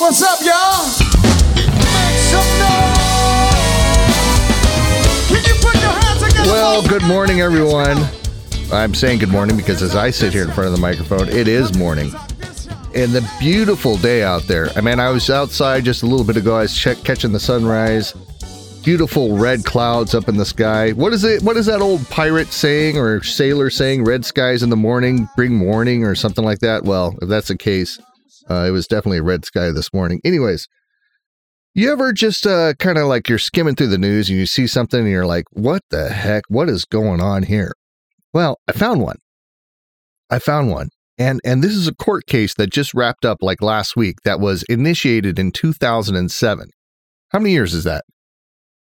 What's up, y'all? Make some noise. Can you put your hands together? Well, good morning, everyone. I'm saying good morning because as I sit here in front of the microphone, it is morning. And the beautiful day out there. I mean, I was outside just a little bit ago. I was check, catching the sunrise. Beautiful red clouds up in the sky. What is it? What is that old pirate saying or sailor saying? Red skies in the morning bring morning or something like that. Well, if that's the case, uh, it was definitely a red sky this morning. Anyways, you ever just uh, kind of like you're skimming through the news and you see something and you're like, what the heck? What is going on here? Well, I found one. I found one. And and this is a court case that just wrapped up like last week that was initiated in 2007. How many years is that?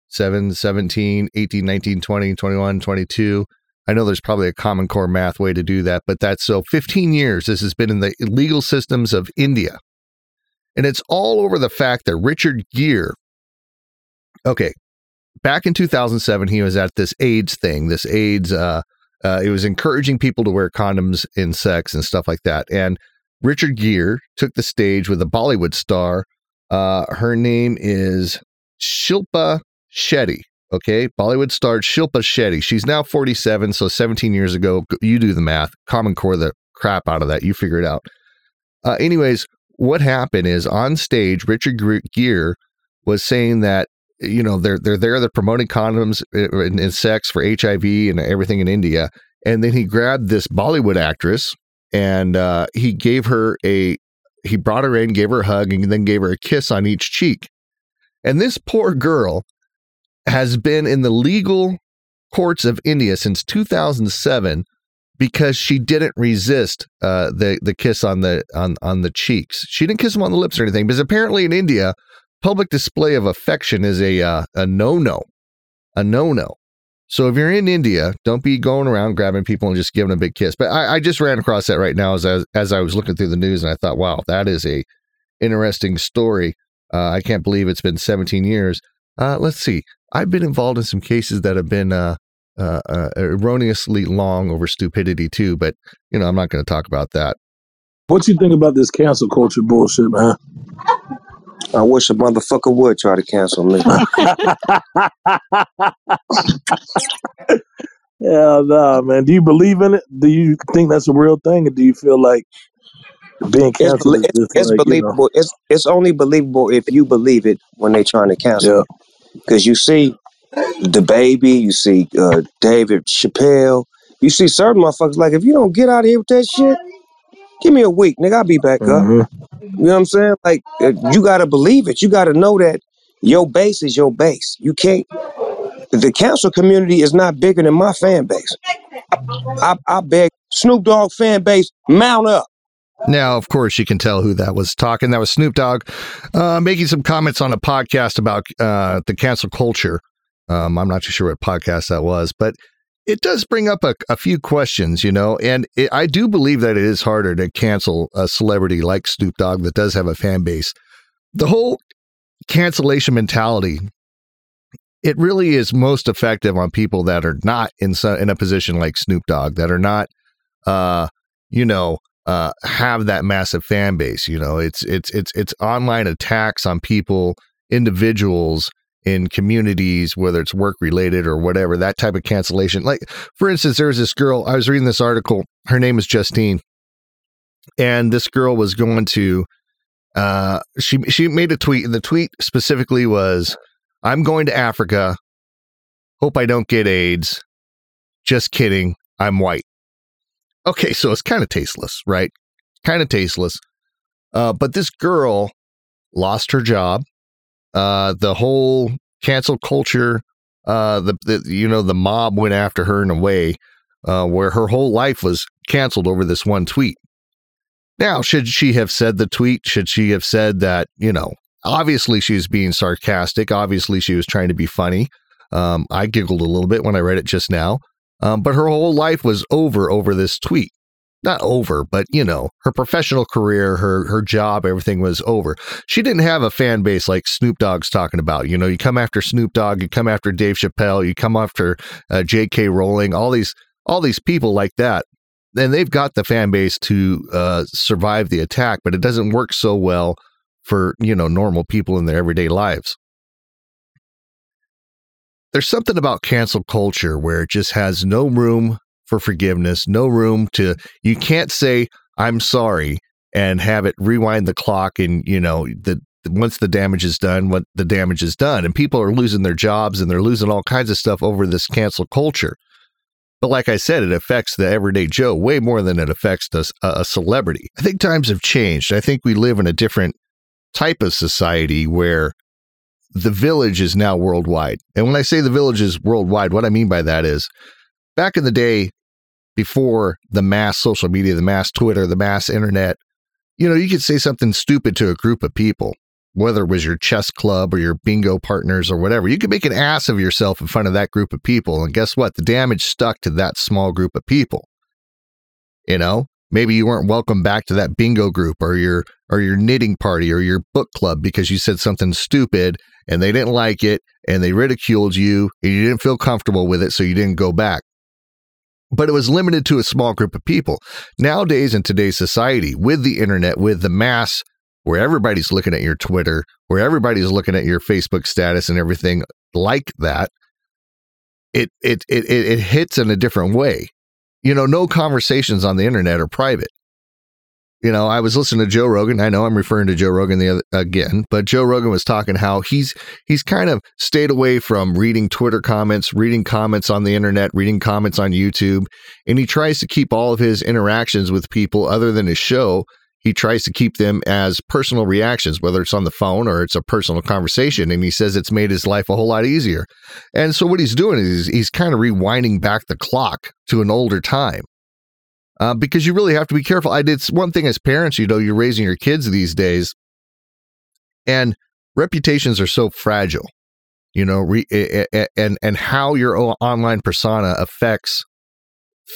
7, 17, 18, 19, 20, 21, 22. I know there's probably a common core math way to do that, but that's so 15 years this has been in the legal systems of India. And it's all over the fact that Richard Gere, okay, back in 2007, he was at this AIDS thing, this AIDS, uh, uh, it was encouraging people to wear condoms in sex and stuff like that. And Richard Gere took the stage with a Bollywood star. Uh, her name is Shilpa Shetty. Okay, Bollywood star Shilpa Shetty. She's now 47, so 17 years ago. You do the math. Common Core the crap out of that. You figure it out. Uh, anyways, what happened is on stage, Richard Gere was saying that you know they're they're there, they're promoting condoms and, and sex for HIV and everything in India, and then he grabbed this Bollywood actress and uh, he gave her a he brought her in, gave her a hug, and then gave her a kiss on each cheek. And this poor girl has been in the legal courts of India since 2007 because she didn't resist uh, the the kiss on the on on the cheeks. She didn't kiss him on the lips or anything because apparently in India, public display of affection is a uh, a no no, a no no. So if you're in India, don't be going around grabbing people and just giving a big kiss. But I, I just ran across that right now as I, as I was looking through the news, and I thought, wow, that is a interesting story. Uh, I can't believe it's been 17 years. Uh, let's see. I've been involved in some cases that have been uh, uh, uh, erroneously long over stupidity too, but you know I'm not going to talk about that. What you think about this cancel culture bullshit, man? I wish a motherfucker would try to cancel me. yeah, nah, man. Do you believe in it? Do you think that's a real thing, or do you feel like being It's, canceled is it's, just it's like you know? believable. It's it's only believable if you believe it when they're trying to cancel Yeah, you. Because you see the baby, you see uh, David Chappelle, you see certain motherfuckers like if you don't get out of here with that shit, give me a week, nigga, I'll be back up. hmm You know what I'm saying? Like uh, you gotta believe it. You gotta know that your base is your base. You can't. The council community is not bigger than my fan base. I, I beg Snoop Dogg fan base, mount up. Now, of course, you can tell who that was talking. That was Snoop Dogg uh, making some comments on a podcast about uh, the cancel culture. Um, I'm not too sure what podcast that was, but it does bring up a, a few questions, you know, and it, I do believe that it is harder to cancel a celebrity like Snoop Dogg that does have a fan base. The whole cancellation mentality, it really is most effective on people that are not in so, in a position like Snoop Dogg, that are not, uh, you know, uh, have that massive fan base. You know, it's it's it's it's online attacks on people, individuals in communities, whether it's work related or whatever. That type of cancellation. Like for instance, there was this girl. I was reading this article. Her name is Justine, and this girl was going to. Uh, she she made a tweet, and the tweet specifically was, "I'm going to Africa. Hope I don't get AIDS. Just kidding. I'm white." Okay, so it's kind of tasteless, right? Kind of tasteless. Uh, but this girl lost her job. Uh, the whole cancel culture, uh, the, the you know the mob went after her in a way uh, where her whole life was canceled over this one tweet. Now, should she have said the tweet? Should she have said that? You know, obviously she was being sarcastic. Obviously she was trying to be funny. Um, I giggled a little bit when I read it just now. Um, but her whole life was over over this tweet. Not over, but you know, her professional career, her her job, everything was over. She didn't have a fan base like Snoop Dogg's talking about. You know, you come after Snoop Dogg, you come after Dave Chappelle, you come after uh, J.K. Rowling, all these all these people like that. And they've got the fan base to uh, survive the attack, but it doesn't work so well for, you know, normal people in their everyday lives. There's something about cancel culture where it just has no room for forgiveness, no room to, you can't say, I'm sorry and have it rewind the clock and, you know, the, once the damage is done, what the damage is done. And people are losing their jobs and they're losing all kinds of stuff over this cancel culture. But like I said, it affects the everyday Joe way more than it affects a, a celebrity. I think times have changed. I think we live in a different type of society where the village is now worldwide. And when I say the village is worldwide, what I mean by that is back in the day, before the mass social media, the mass Twitter, the mass internet, you know, you could say something stupid to a group of people whether it was your chess club or your bingo partners or whatever, you could make an ass of yourself in front of that group of people. And guess what? The damage stuck to that small group of people. You know, maybe you weren't welcome back to that bingo group or your or your knitting party or your book club because you said something stupid and they didn't like it and they ridiculed you and you didn't feel comfortable with it so you didn't go back but it was limited to a small group of people. Nowadays, in today's society, with the internet, with the mass where everybody's looking at your Twitter, where everybody's looking at your Facebook status and everything like that, it it it it hits in a different way. You know, no conversations on the internet are private. You know, I was listening to Joe Rogan. I know I'm referring to Joe Rogan the other, again, but Joe Rogan was talking how he's he's kind of stayed away from reading Twitter comments, reading comments on the internet, reading comments on YouTube, and he tries to keep all of his interactions with people other than his show he tries to keep them as personal reactions, whether it's on the phone or it's a personal conversation. And he says it's made his life a whole lot easier. And so what he's doing is he's kind of rewinding back the clock to an older time. Uh, because you really have to be careful. I did one thing as parents, you know, you're raising your kids these days, and reputations are so fragile, you know, re, eh, eh, eh, and and how your online persona affects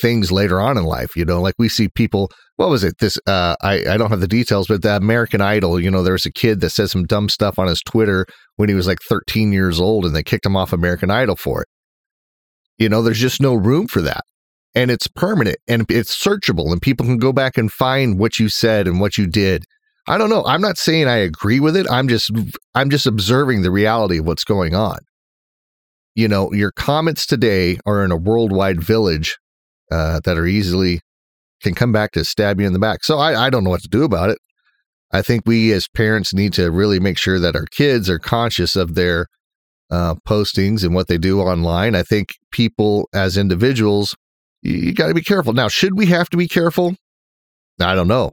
things later on in life. You know, like we see people. What was it? This uh, I I don't have the details, but the American Idol. You know, there was a kid that said some dumb stuff on his Twitter when he was like 13 years old, and they kicked him off American Idol for it. You know, there's just no room for that. And it's permanent and it's searchable, and people can go back and find what you said and what you did. I don't know. I'm not saying I agree with it. I'm just I'm just observing the reality of what's going on. You know, your comments today are in a worldwide village uh, that are easily can come back to stab you in the back. So I, I don't know what to do about it. I think we as parents need to really make sure that our kids are conscious of their uh, postings and what they do online. I think people as individuals, you, you got to be careful. Now, should we have to be careful? I don't know.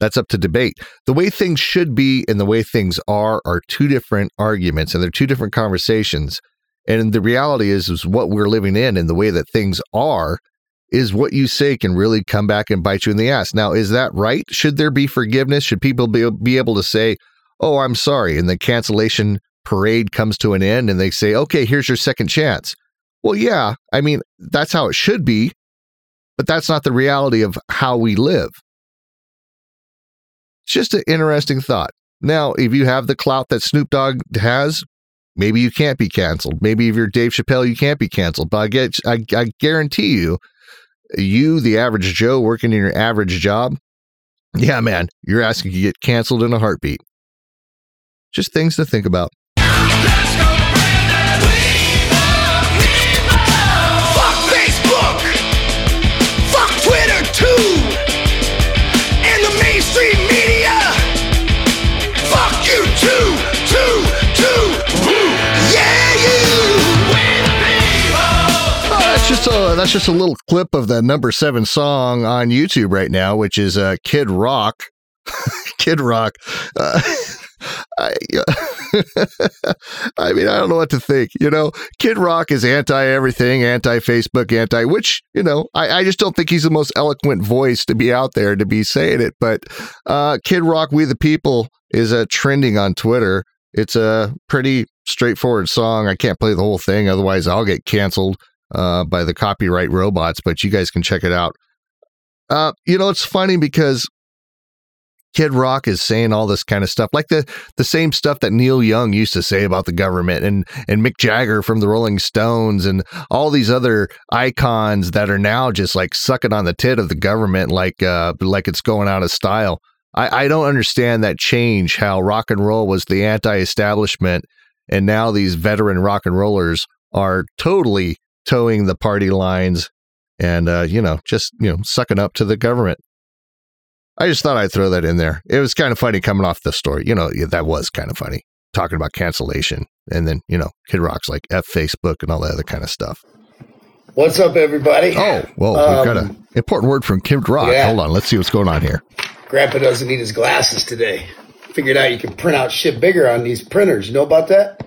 That's up to debate. The way things should be and the way things are are two different arguments and they're two different conversations. And the reality is, is what we're living in and the way that things are is what you say can really come back and bite you in the ass. Now, is that right? Should there be forgiveness? Should people be, be able to say, oh, I'm sorry, and the cancellation parade comes to an end and they say, okay, here's your second chance? Well, yeah, I mean, that's how it should be, but that's not the reality of how we live. It's just an interesting thought. Now, if you have the clout that Snoop Dogg has, maybe you can't be canceled. Maybe if you're Dave Chappelle, you can't be canceled. But I get, I, I guarantee you, you, the average Joe working in your average job, yeah, man, you're asking to get canceled in a heartbeat. Just things to think about. So that's just a little clip of the number seven song on YouTube right now, which is uh, Kid Rock. Kid Rock. Uh, I, I mean, I don't know what to think. You know, Kid Rock is anti everything, anti Facebook, anti, which, you know, I, I just don't think he's the most eloquent voice to be out there to be saying it. But uh, Kid Rock, We the People is uh, trending on Twitter. It's a pretty straightforward song. I can't play the whole thing, otherwise, I'll get canceled uh, by the copyright robots, but you guys can check it out. Uh, you know, it's funny because Kid Rock is saying all this kind of stuff, like the the same stuff that Neil Young used to say about the government, and and Mick Jagger from the Rolling Stones, and all these other icons that are now just like sucking on the tit of the government, like uh, like it's going out of style. I, I don't understand that change. How rock and roll was the anti-establishment, and now these veteran rock and rollers are totally toeing the party lines, and uh, you know, just you know, sucking up to the government. I just thought I'd throw that in there. It was kind of funny coming off the story. You know, yeah, that was kind of funny talking about cancellation, and then you know, Kid Rock's like F Facebook and all that other kind of stuff. What's up, everybody? Oh, well, we've got an important word from Kid Rock. yeah. Hold on, let's see what's going on here. Grandpa doesn't need his glasses today. Figured out you can print out shit bigger on these printers. You know about that?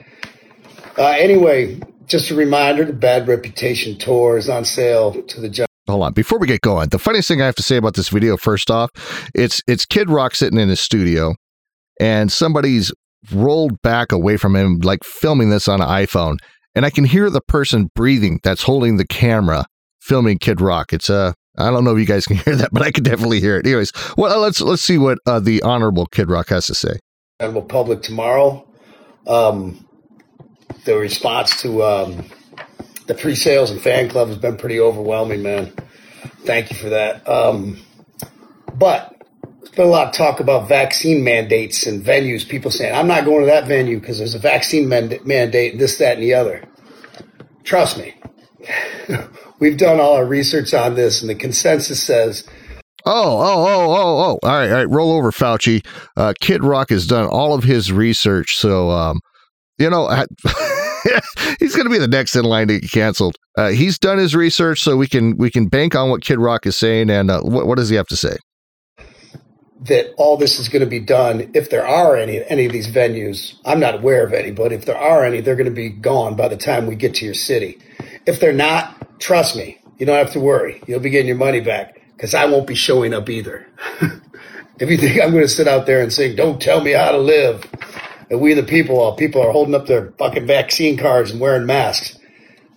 Uh, anyway, just a reminder: the Bad Reputation tour is on sale to the John. Hold on, before we get going, the funniest thing I have to say about this video, first off, it's it's Kid Rock sitting in his studio, and somebody's rolled back away from him, like filming this on an iPhone, and I can hear the person breathing that's holding the camera filming Kid Rock. It's uh I don't know if you guys can hear that, but I can definitely hear it. Anyways, well let's let's see what uh, the honorable Kid Rock has to say. Animal Public tomorrow. Um, the response to um, the pre-sales and fan club has been pretty overwhelming, man. Thank you for that. Um, but there's been a lot of talk about vaccine mandates and venues. People saying, "I'm not going to that venue because there's a vaccine mand- mandate, and this, that, and the other." Trust me, we've done all our research on this, and the consensus says Oh, oh, oh, oh, oh. All right, all right. Roll over, Fauci. Uh, Kid Rock has done all of his research. So, um, you know, I, he's going to be the next in line to get canceled. Uh, he's done his research, so we can we can bank on what Kid Rock is saying. And uh, what, what does he have to say? that all this is going to be done if there are any any of these venues i'm not aware of any but if there are any they're going to be gone by the time we get to your city if they're not trust me you don't have to worry you'll be getting your money back because i won't be showing up either if you think i'm going to sit out there and sing don't tell me how to live and we the people while people are holding up their fucking vaccine cards and wearing masks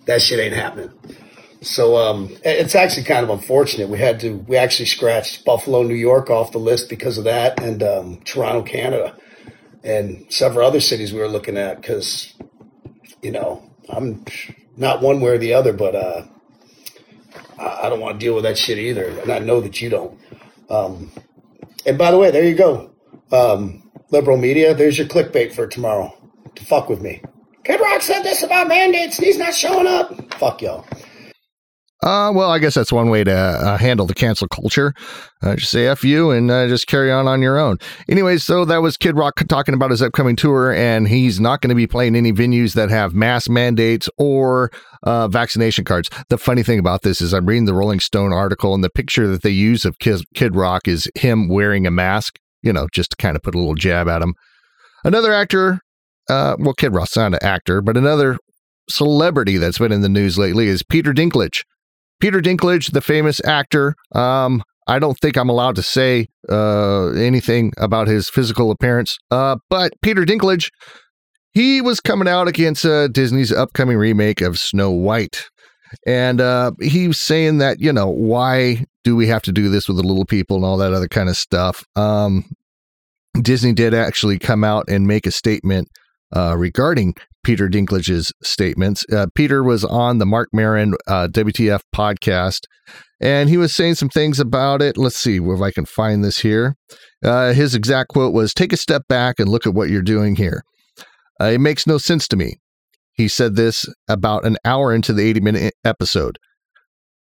that shit ain't happening so um, it's actually kind of unfortunate. We had to we actually scratched Buffalo, New York off the list because of that, and um, Toronto, Canada, and several other cities we were looking at because you know I'm not one way or the other, but uh, I don't want to deal with that shit either, and I know that you don't. Um, and by the way, there you go, um, liberal media. There's your clickbait for tomorrow to fuck with me. Kid Rock said this about mandates, and he's not showing up. Fuck y'all. Uh, well, I guess that's one way to uh, handle the cancel culture. Uh, just say F you and uh, just carry on on your own. Anyways, so that was Kid Rock talking about his upcoming tour, and he's not going to be playing any venues that have mask mandates or uh, vaccination cards. The funny thing about this is I'm reading the Rolling Stone article, and the picture that they use of Kid Rock is him wearing a mask, you know, just to kind of put a little jab at him. Another actor, uh, well, Kid Rock's not an actor, but another celebrity that's been in the news lately is Peter Dinklage. Peter Dinklage, the famous actor. Um, I don't think I'm allowed to say uh, anything about his physical appearance, uh, but Peter Dinklage, he was coming out against uh, Disney's upcoming remake of Snow White. And uh, he was saying that, you know, why do we have to do this with the little people and all that other kind of stuff? Um, Disney did actually come out and make a statement uh, regarding Peter Dinklage's statements. Uh, Peter was on the Marc Maron uh, WTF podcast, and he was saying some things about it. Let's see if I can find this here. Uh, his exact quote was Take a step back and look at what you're doing here. Uh, it makes no sense to me. He said this about an hour into the 80 minute episode.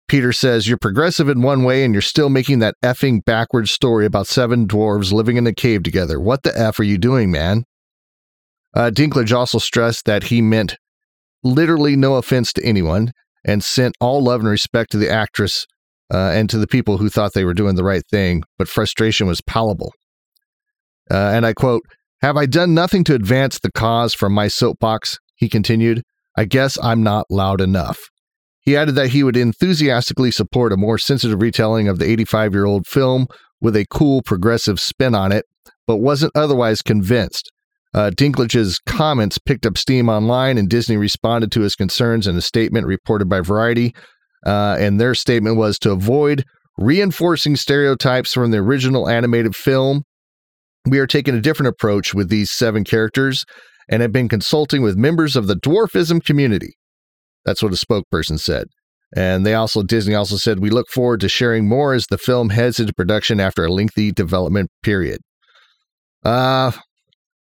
Peter says, You're progressive in one way, and you're still making that effing backwards story about seven dwarves living in a cave together. What the F are you doing, man? Uh, Dinklage also stressed that he meant literally no offense to anyone and sent all love and respect to the actress uh, and to the people who thought they were doing the right thing, but frustration was palpable. Uh, and I quote, Have I done nothing to advance the cause from my soapbox? He continued, I guess I'm not loud enough. He added that he would enthusiastically support a more sensitive retelling of the 85 year old film with a cool progressive spin on it, but wasn't otherwise convinced. Uh, Dinklage's comments picked up steam online, and Disney responded to his concerns in a statement reported by Variety. Uh, and their statement was to avoid reinforcing stereotypes from the original animated film. We are taking a different approach with these seven characters and have been consulting with members of the dwarfism community. That's what a spokesperson said. And they also Disney also said we look forward to sharing more as the film heads into production after a lengthy development period. Uh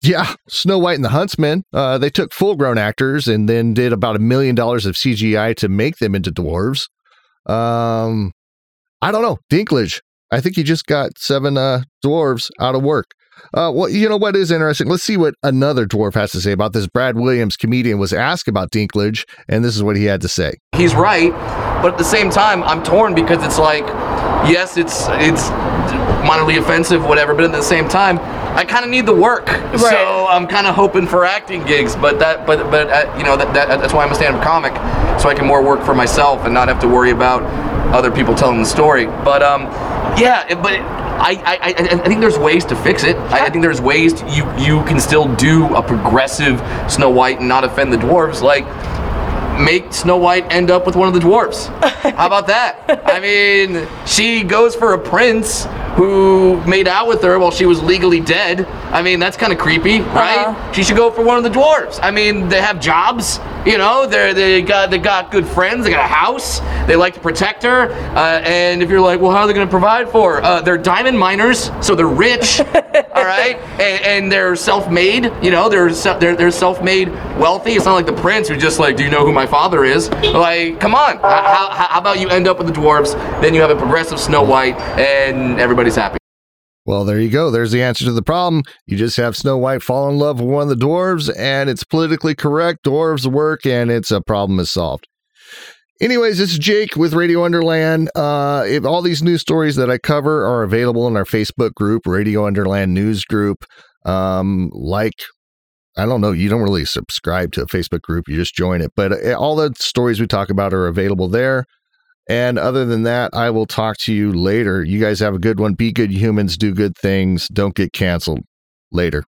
yeah, Snow White and the Huntsman. Uh, they took full-grown actors and then did about a million dollars of CGI to make them into dwarves. Um, I don't know. Dinklage. I think he just got seven uh, dwarves out of work. Uh, well, you know what is interesting? Let's see what another dwarf has to say about this. Brad Williams, comedian, was asked about Dinklage, and this is what he had to say. he's right, but at the same time, I'm torn because it's like, yes, it's it's minorly offensive, whatever, but at the same time, I kind of need the work, so I'm kind of hoping for acting gigs. But that, but but uh, you know that, that that's why I'm a stand-up comic, so I can more work for myself and not have to worry about other people telling the story. But um, yeah, it- but. I, I, I think there's ways to fix it. I, I think there's ways to, you you can still do a progressive Snow White and not offend the dwarves. Like make Snow White end up with one of the dwarves. How about that? I mean, she goes for a prince who made out with her while she was legally dead. I mean, that's kind of creepy, right? She should go for one of the dwarves. I mean, they have jobs, you know. They they got they got good friends. They got a house. They like to protect her. Uh, and if you're like, well, how are they going to provide for? her? Uh, they're diamond miners, so they're rich, all right, and, and they're self-made. You know, they're se- they're they're self-made, wealthy. It's not like the prince who's just like, do you know who my father is? Like, come on. How, how, how about you end up with the dwarves? Then you have a progressive Snow White, and everybody's happy. Well, there you go. There's the answer to the problem. You just have Snow White fall in love with one of the dwarves, and it's politically correct. Dwarves work, and it's a problem is solved. Anyways, this is Jake with Radio Underland. Uh, if all these news stories that I cover are available in our Facebook group, Radio Underland News Group. Um, like, I don't know, you don't really subscribe to a Facebook group, you just join it. But uh, all the stories we talk about are available there. And other than that, I will talk to you later. You guys have a good one. Be good humans, do good things, don't get canceled. Later.